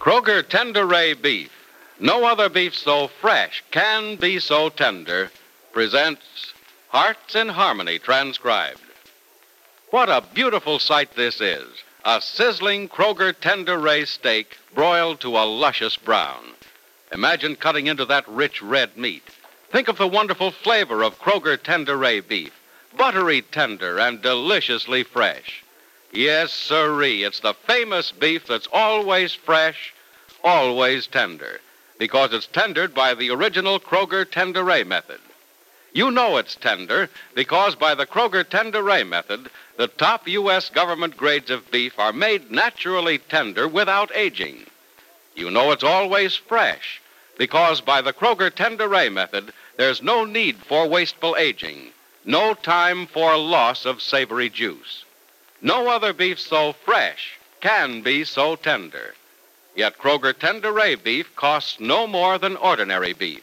Kroger Tenderay Beef. No other beef so fresh can be so tender. Presents Hearts in Harmony transcribed. What a beautiful sight this is. A sizzling Kroger Tenderay steak broiled to a luscious brown. Imagine cutting into that rich red meat. Think of the wonderful flavor of Kroger Tenderay beef. Buttery tender and deliciously fresh. Yes, sirree, it's the famous beef that's always fresh, always tender, because it's tendered by the original Kroger Tenderay method. You know it's tender because by the Kroger Tenderay method, the top U.S. government grades of beef are made naturally tender without aging. You know it's always fresh because by the Kroger Tenderay method, there's no need for wasteful aging, no time for loss of savory juice. No other beef so fresh can be so tender. Yet Kroger Tenderay beef costs no more than ordinary beef.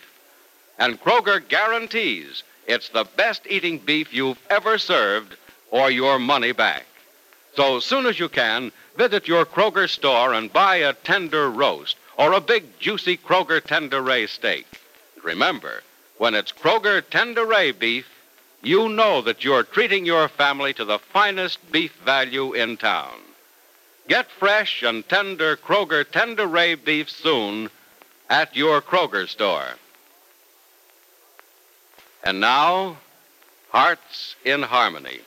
And Kroger guarantees it's the best eating beef you've ever served or your money back. So soon as you can, visit your Kroger store and buy a tender roast or a big juicy Kroger Tenderay steak. Remember, when it's Kroger Tenderay beef, you know that you're treating your family to the finest beef value in town. Get fresh and tender Kroger Tenderay beef soon at your Kroger store. And now, Hearts in Harmony.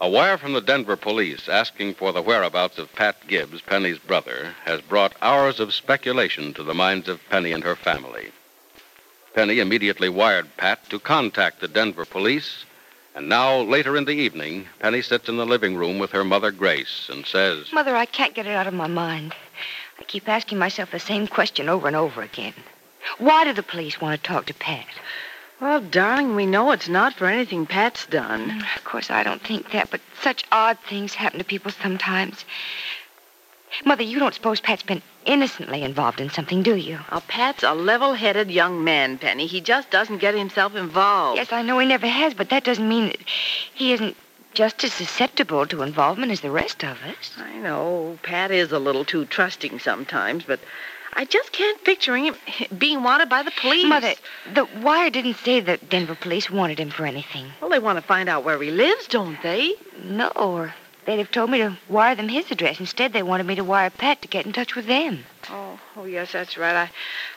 A wire from the Denver police asking for the whereabouts of Pat Gibbs, Penny's brother, has brought hours of speculation to the minds of Penny and her family. Penny immediately wired Pat to contact the Denver police, and now, later in the evening, Penny sits in the living room with her mother, Grace, and says, Mother, I can't get it out of my mind. I keep asking myself the same question over and over again. Why do the police want to talk to Pat? Well, darling, we know it's not for anything Pat's done. Of course, I don't think that, but such odd things happen to people sometimes. Mother, you don't suppose Pat's been innocently involved in something, do you? Well, Pat's a level headed young man, Penny. He just doesn't get himself involved. Yes, I know he never has, but that doesn't mean that he isn't just as susceptible to involvement as the rest of us. I know. Pat is a little too trusting sometimes, but I just can't picture him being wanted by the police. Mother, the wire didn't say that Denver police wanted him for anything. Well, they want to find out where he lives, don't they? No, or they'd have told me to wire them his address. Instead, they wanted me to wire Pat to get in touch with them. Oh, oh yes, that's right. I,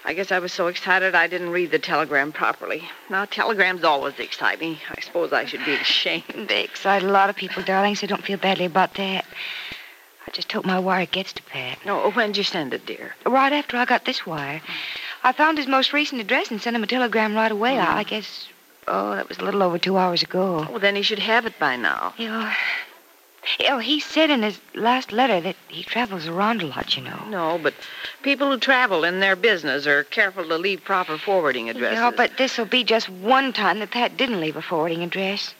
I guess I was so excited I didn't read the telegram properly. Now, telegrams always excite me. I suppose I should be ashamed. They excite a lot of people, darling, so don't feel badly about that. I just hope my wire gets to Pat. No, when'd you send it, dear? Right after I got this wire. I found his most recent address and sent him a telegram right away. Mm. I guess, oh, that was a little over two hours ago. Oh, then he should have it by now. Yeah. Oh, he said in his last letter that he travels around a lot, you know. No, but people who travel in their business are careful to leave proper forwarding addresses. Yeah, but this'll be just one time that Pat didn't leave a forwarding address.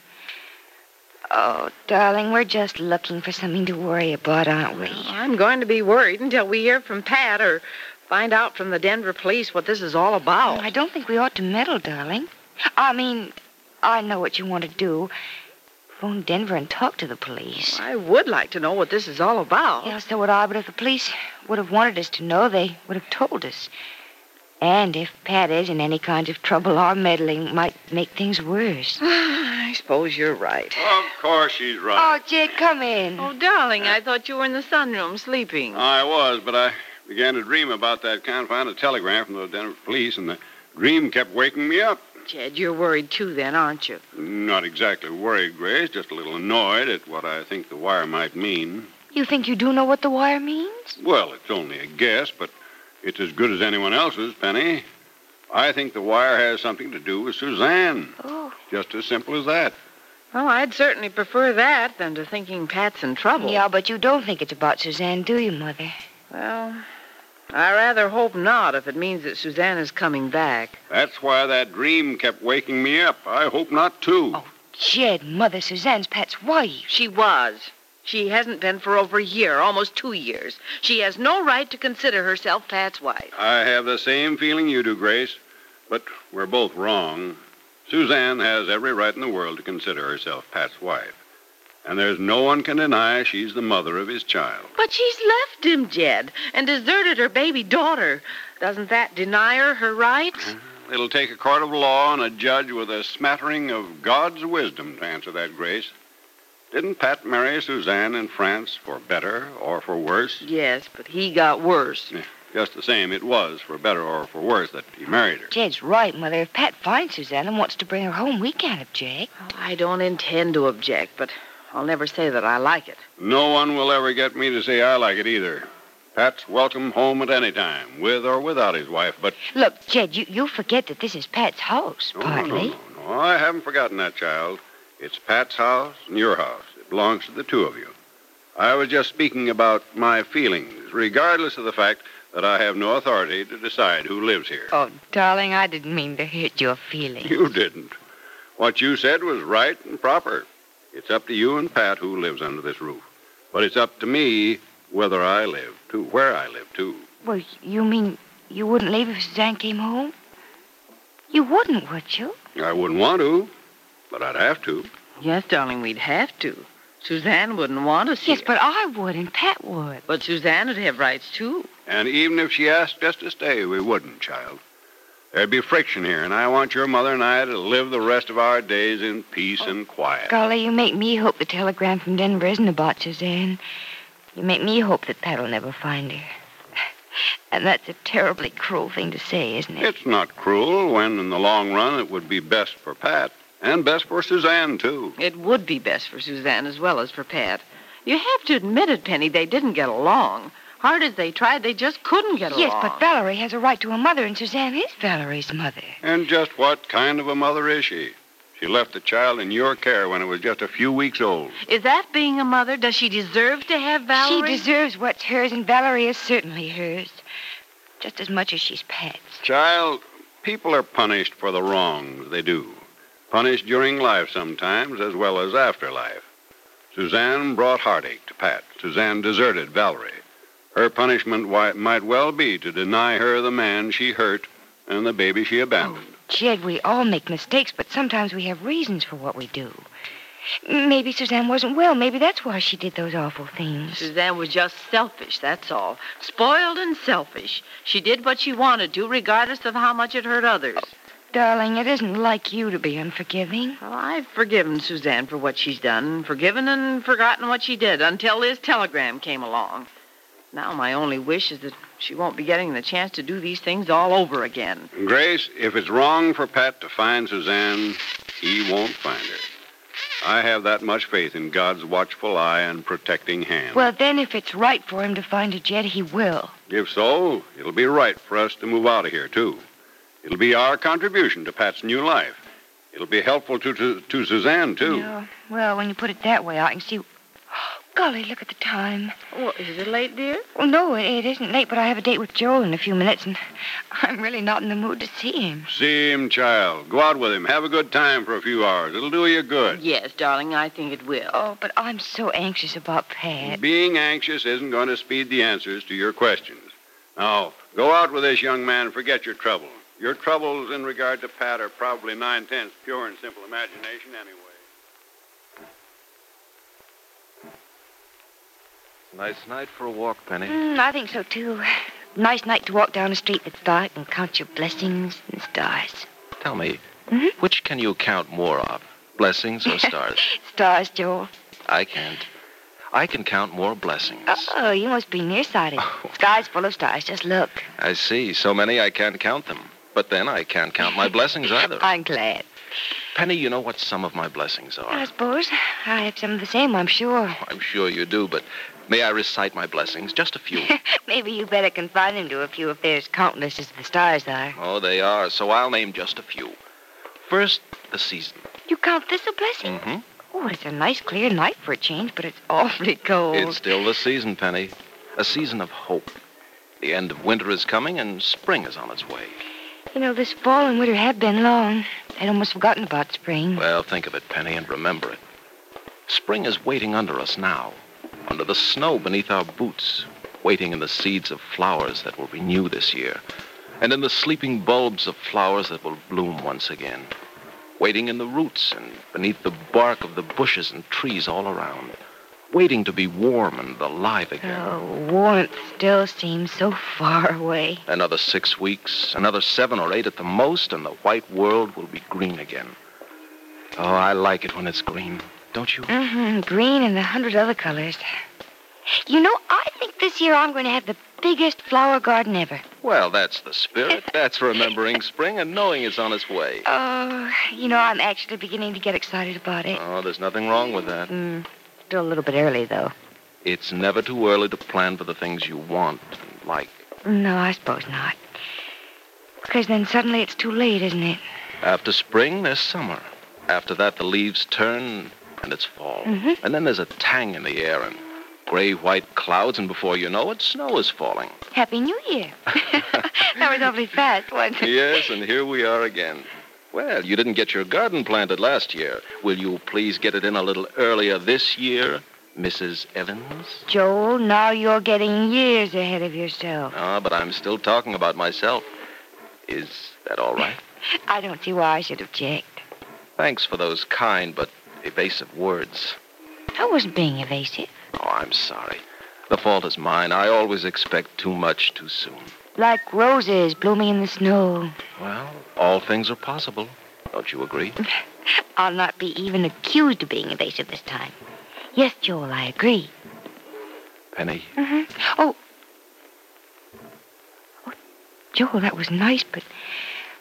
Oh, darling, we're just looking for something to worry about, aren't we? I'm going to be worried until we hear from Pat or find out from the Denver police what this is all about. I don't think we ought to meddle, darling. I mean, I know what you want to do. Phone Denver and talk to the police. I would like to know what this is all about. Yeah, so would I, but if the police would have wanted us to know, they would have told us. And if Pat is in any kind of trouble, our meddling might make things worse. I suppose you're right. Of course she's right. Oh, Jake, come in. Oh, darling, I thought you were in the sunroom sleeping. I was, but I began to dream about that confounded telegram from the Denver police, and the dream kept waking me up. Jed, you're worried too then, aren't you? Not exactly worried, Grace, just a little annoyed at what I think the wire might mean. You think you do know what the wire means? Well, it's only a guess, but it's as good as anyone else's, Penny. I think the wire has something to do with Suzanne. Oh. Just as simple as that. Well, I'd certainly prefer that than to thinking Pat's in trouble. Yeah, but you don't think it's about Suzanne, do you, Mother? Well, I rather hope not if it means that Suzanne is coming back. That's why that dream kept waking me up. I hope not, too. Oh. Jed, Mother, Suzanne's Pat's wife. She was. She hasn't been for over a year, almost two years. She has no right to consider herself Pat's wife. I have the same feeling you do, Grace, but we're both wrong. Suzanne has every right in the world to consider herself Pat's wife. And there's no one can deny she's the mother of his child. But she's left him, Jed, and deserted her baby daughter. Doesn't that deny her her rights? It'll take a court of law and a judge with a smattering of God's wisdom to answer that, Grace. Didn't Pat marry Suzanne in France for better or for worse? Yes, but he got worse. Yeah, Just the same, it was for better or for worse that he married her. Jed's right, Mother. If Pat finds Suzanne and wants to bring her home, we can't object. I don't intend to object, but I'll never say that I like it. No one will ever get me to say I like it either. Pat's welcome home at any time, with or without his wife, but Look, Jed, you, you forget that this is Pat's house, no, partly. no, no, no, I haven't forgotten that, child. It's Pat's house and your house. It belongs to the two of you. I was just speaking about my feelings, regardless of the fact that I have no authority to decide who lives here. Oh, darling, I didn't mean to hurt your feelings. You didn't. What you said was right and proper. It's up to you and Pat who lives under this roof. But it's up to me whether I live, too, where I live, too. Well, you mean you wouldn't leave if Suzanne came home? You wouldn't, would you? I wouldn't want to, but I'd have to. Yes, darling, we'd have to. Suzanne wouldn't want us Yes, here. but I would and Pat would. But Suzanne would have rights, too. And even if she asked us to stay, we wouldn't, child. There'd be friction here, and I want your mother and I to live the rest of our days in peace and quiet. Golly, you make me hope the telegram from Denver isn't about Suzanne. You make me hope that Pat'll never find her. And that's a terribly cruel thing to say, isn't it? It's not cruel when, in the long run, it would be best for Pat and best for Suzanne, too. It would be best for Suzanne as well as for Pat. You have to admit it, Penny, they didn't get along. Hard as they tried, they just couldn't get along. Yes, but Valerie has a right to a mother, and Suzanne is Valerie's mother. And just what kind of a mother is she? She left the child in your care when it was just a few weeks old. Is that being a mother? Does she deserve to have Valerie? She deserves what's hers, and Valerie is certainly hers. Just as much as she's Pat's. Child, people are punished for the wrongs they do. Punished during life sometimes, as well as after life. Suzanne brought heartache to Pat. Suzanne deserted Valerie. Her punishment wi- might well be to deny her the man she hurt and the baby she abandoned. Oh, Jed, we all make mistakes, but sometimes we have reasons for what we do. Maybe Suzanne wasn't well. Maybe that's why she did those awful things. Suzanne was just selfish, that's all. Spoiled and selfish. She did what she wanted to, regardless of how much it hurt others. Oh, darling, it isn't like you to be unforgiving. Well, I've forgiven Suzanne for what she's done, forgiven and forgotten what she did until this telegram came along. Now my only wish is that she won't be getting the chance to do these things all over again. Grace, if it's wrong for Pat to find Suzanne, he won't find her. I have that much faith in God's watchful eye and protecting hand. Well, then, if it's right for him to find a Jed, he will. If so, it'll be right for us to move out of here, too. It'll be our contribution to Pat's new life. It'll be helpful to, to, to Suzanne, too. Yeah, well, when you put it that way, I can see. Golly, look at the time. What, is it late, dear? Well, no, it, it isn't late, but I have a date with Joel in a few minutes, and I'm really not in the mood to see him. See him, child. Go out with him. Have a good time for a few hours. It'll do you good. Yes, darling, I think it will. Oh, but I'm so anxious about Pat. Being anxious isn't going to speed the answers to your questions. Now, go out with this young man and forget your trouble. Your troubles in regard to Pat are probably nine tenths pure and simple imagination anyway. Nice night for a walk, Penny. Mm, I think so, too. Nice night to walk down a street that's dark and count your blessings and stars. Tell me, Mhm. which can you count more of? Blessings or stars? Stars, Joel. I can't. I can count more blessings. Oh, you must be nearsighted. Sky's full of stars. Just look. I see. So many I can't count them. But then I can't count my blessings either. I'm glad. Penny, you know what some of my blessings are. I suppose I have some of the same, I'm sure. I'm sure you do, but may I recite my blessings? Just a few. Maybe you better confine them to a few if they're as countless as the stars are. oh, they are, so I'll name just a few. First, the season. You count this a blessing? Mm-hmm. Oh, it's a nice clear night for a change, but it's awfully cold. It's still the season, Penny. A season of hope. The end of winter is coming and spring is on its way. You know, this fall and winter have been long. I'd almost forgotten about spring. Well, think of it, Penny, and remember it. Spring is waiting under us now, under the snow beneath our boots, waiting in the seeds of flowers that will renew this year, and in the sleeping bulbs of flowers that will bloom once again, waiting in the roots and beneath the bark of the bushes and trees all around, waiting to be warm and alive again. Oh, warmth still seems so far away. Another six weeks, another seven or eight at the most, and the white world will be green again. Oh, I like it when it's green, don't you? Mm-hmm. Green and a hundred other colors. You know, I think this year I'm going to have the biggest flower garden ever. Well, that's the spirit. That's remembering spring and knowing it's on its way. Oh, you know, I'm actually beginning to get excited about it. Oh, there's nothing wrong with that. Mm, still a little bit early, though. It's never too early to plan for the things you want and like. No, I suppose not. Because then suddenly it's too late, isn't it? After spring, there's summer. After that, the leaves turn and it's fall. Mhm. And then there's a tang in the air and gray white clouds, and before you know it, snow is falling. Happy New Year. that was awfully fast, wasn't it? yes, and here we are again. Well, you didn't get your garden planted last year. Will you please get it in a little earlier this year, Mrs. Evans? Joel, now you're getting years ahead of yourself. Ah, but I'm still talking about myself. Is that all right? I don't see why I should object. Thanks for those kind but evasive words. I wasn't being evasive. Oh, I'm sorry. The fault is mine. I always expect too much too soon. Like roses blooming in the snow. Well, all things are possible. Don't you agree? I'll not be even accused of being evasive this time. Yes, Joel, I agree. Penny, Mm-hmm. Oh. oh. Joel, that was nice, but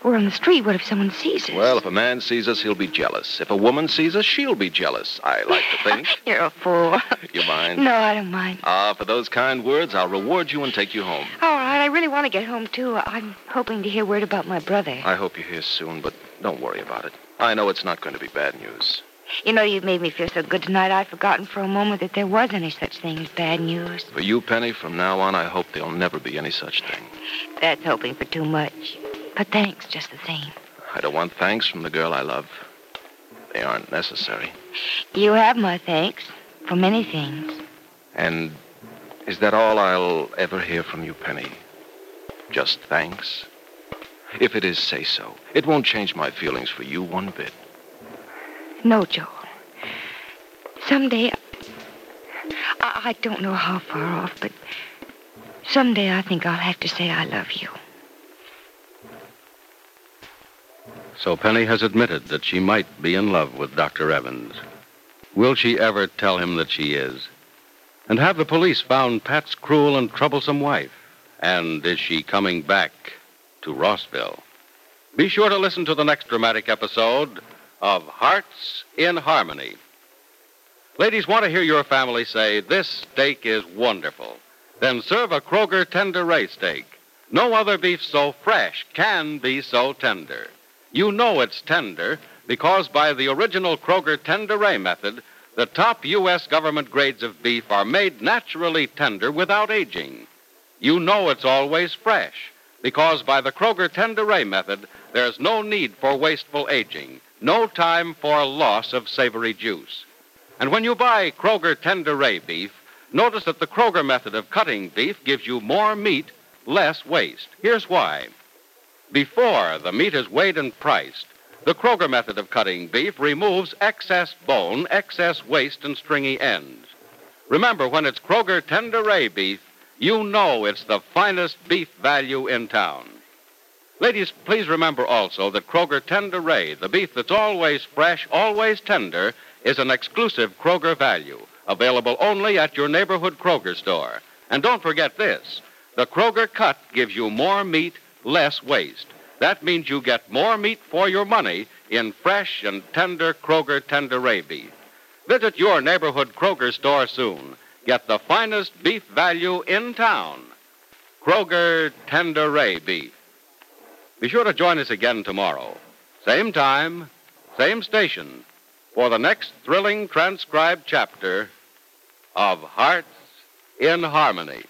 we're on the street. What if someone sees us? well, if a man sees us, he'll be jealous. If a woman sees us, she'll be jealous, I like to think. You're a fool. you mind? no, I don't mind. Ah, for those kind words, I'll reward you and take you home. All right, I really want to get home, too. I'm hoping to hear word about my brother. I hope you hear soon, but don't worry about it. I know it's not going to be bad news. You know, you've made me feel so good tonight, I'd forgotten for a moment that there was any such thing as bad news. For you, Penny, from now on, I hope there'll never be any such thing. That's hoping for too much. But thanks, just the same. I don't want thanks from the girl I love. They aren't necessary. You have my thanks for many things. And is that all I'll ever hear from you, Penny? Just thanks? If it is, say so. It won't change my feelings for you one bit. No, Joel. Someday, I, I don't know how far off, but someday I think I'll have to say I love you. So Penny has admitted that she might be in love with Dr. Evans. Will she ever tell him that she is? And have the police found Pat's cruel and troublesome wife? And is she coming back to Rossville? Be sure to listen to the next dramatic episode of Hearts in Harmony. Ladies want to hear your family say, This steak is wonderful. Then serve a Kroger Tenderay steak. No other beef so fresh can be so tender. You know it's tender because by the original Kroger Tenderay method, The top U.S. government grades of beef are made naturally tender without aging. You know it's always fresh because by the Kroger Tenderay method, there's no need for wasteful aging, no time for loss of savory juice. And when you buy Kroger Tenderay beef, notice that the Kroger method of cutting beef gives you more meat, less waste. Here's why. Before the meat is weighed and priced, the Kroger method of cutting beef removes excess bone, excess waste, and stringy ends. Remember, when it's Kroger Tenderay beef, you know it's the finest beef value in town. Ladies, please remember also that Kroger Tenderay, the beef that's always fresh, always tender, is an exclusive Kroger value, available only at your neighborhood Kroger store. And don't forget this the Kroger cut gives you more meat, less waste. That means you get more meat for your money in fresh and tender Kroger Tenderay beef. Visit your neighborhood Kroger store soon. Get the finest beef value in town. Kroger Tenderay beef. Be sure to join us again tomorrow. Same time, same station, for the next thrilling transcribed chapter of Hearts in Harmony.